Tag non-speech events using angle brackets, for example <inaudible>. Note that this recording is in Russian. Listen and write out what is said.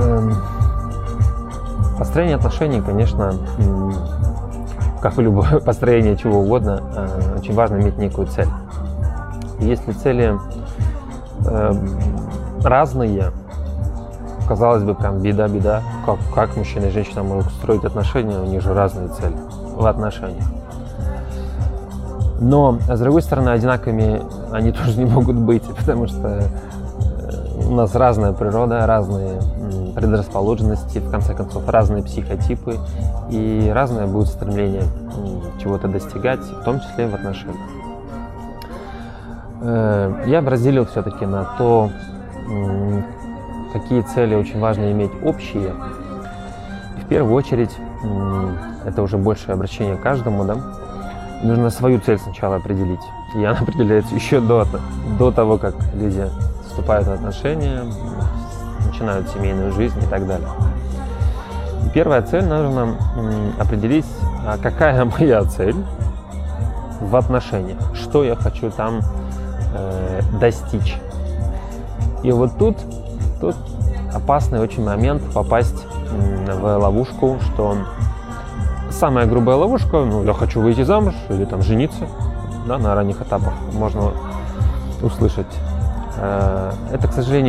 Эм, Построение отношений, конечно, как и любое <laughs> построение чего угодно, э, очень важно иметь некую цель. Если цели эм, разные, казалось бы, прям беда-беда, как, как мужчина и женщина могут строить отношения, у них же разные цели в отношениях. Но, с другой стороны, одинаковыми они <laughs> тоже не могут быть, потому что у нас разная природа, разные предрасположенности, в конце концов, разные психотипы и разное будет стремление чего-то достигать, в том числе в отношениях. Э, Я бы разделил все-таки на то, какие цели очень важно иметь общие. В первую очередь, это уже большее обращение к каждому, да, нужно свою цель сначала определить. И она определяется <laughs> еще до, до того, как люди вступают в отношения, начинают семейную жизнь и так далее. Первая цель нужно определить, а какая <laughs> моя цель в отношениях, что я хочу там э, достичь. И вот тут, тут опасный очень момент попасть в ловушку, что самая грубая ловушка, ну, я хочу выйти замуж или там жениться, да, на ранних этапах можно услышать. Э, Это, к сожалению,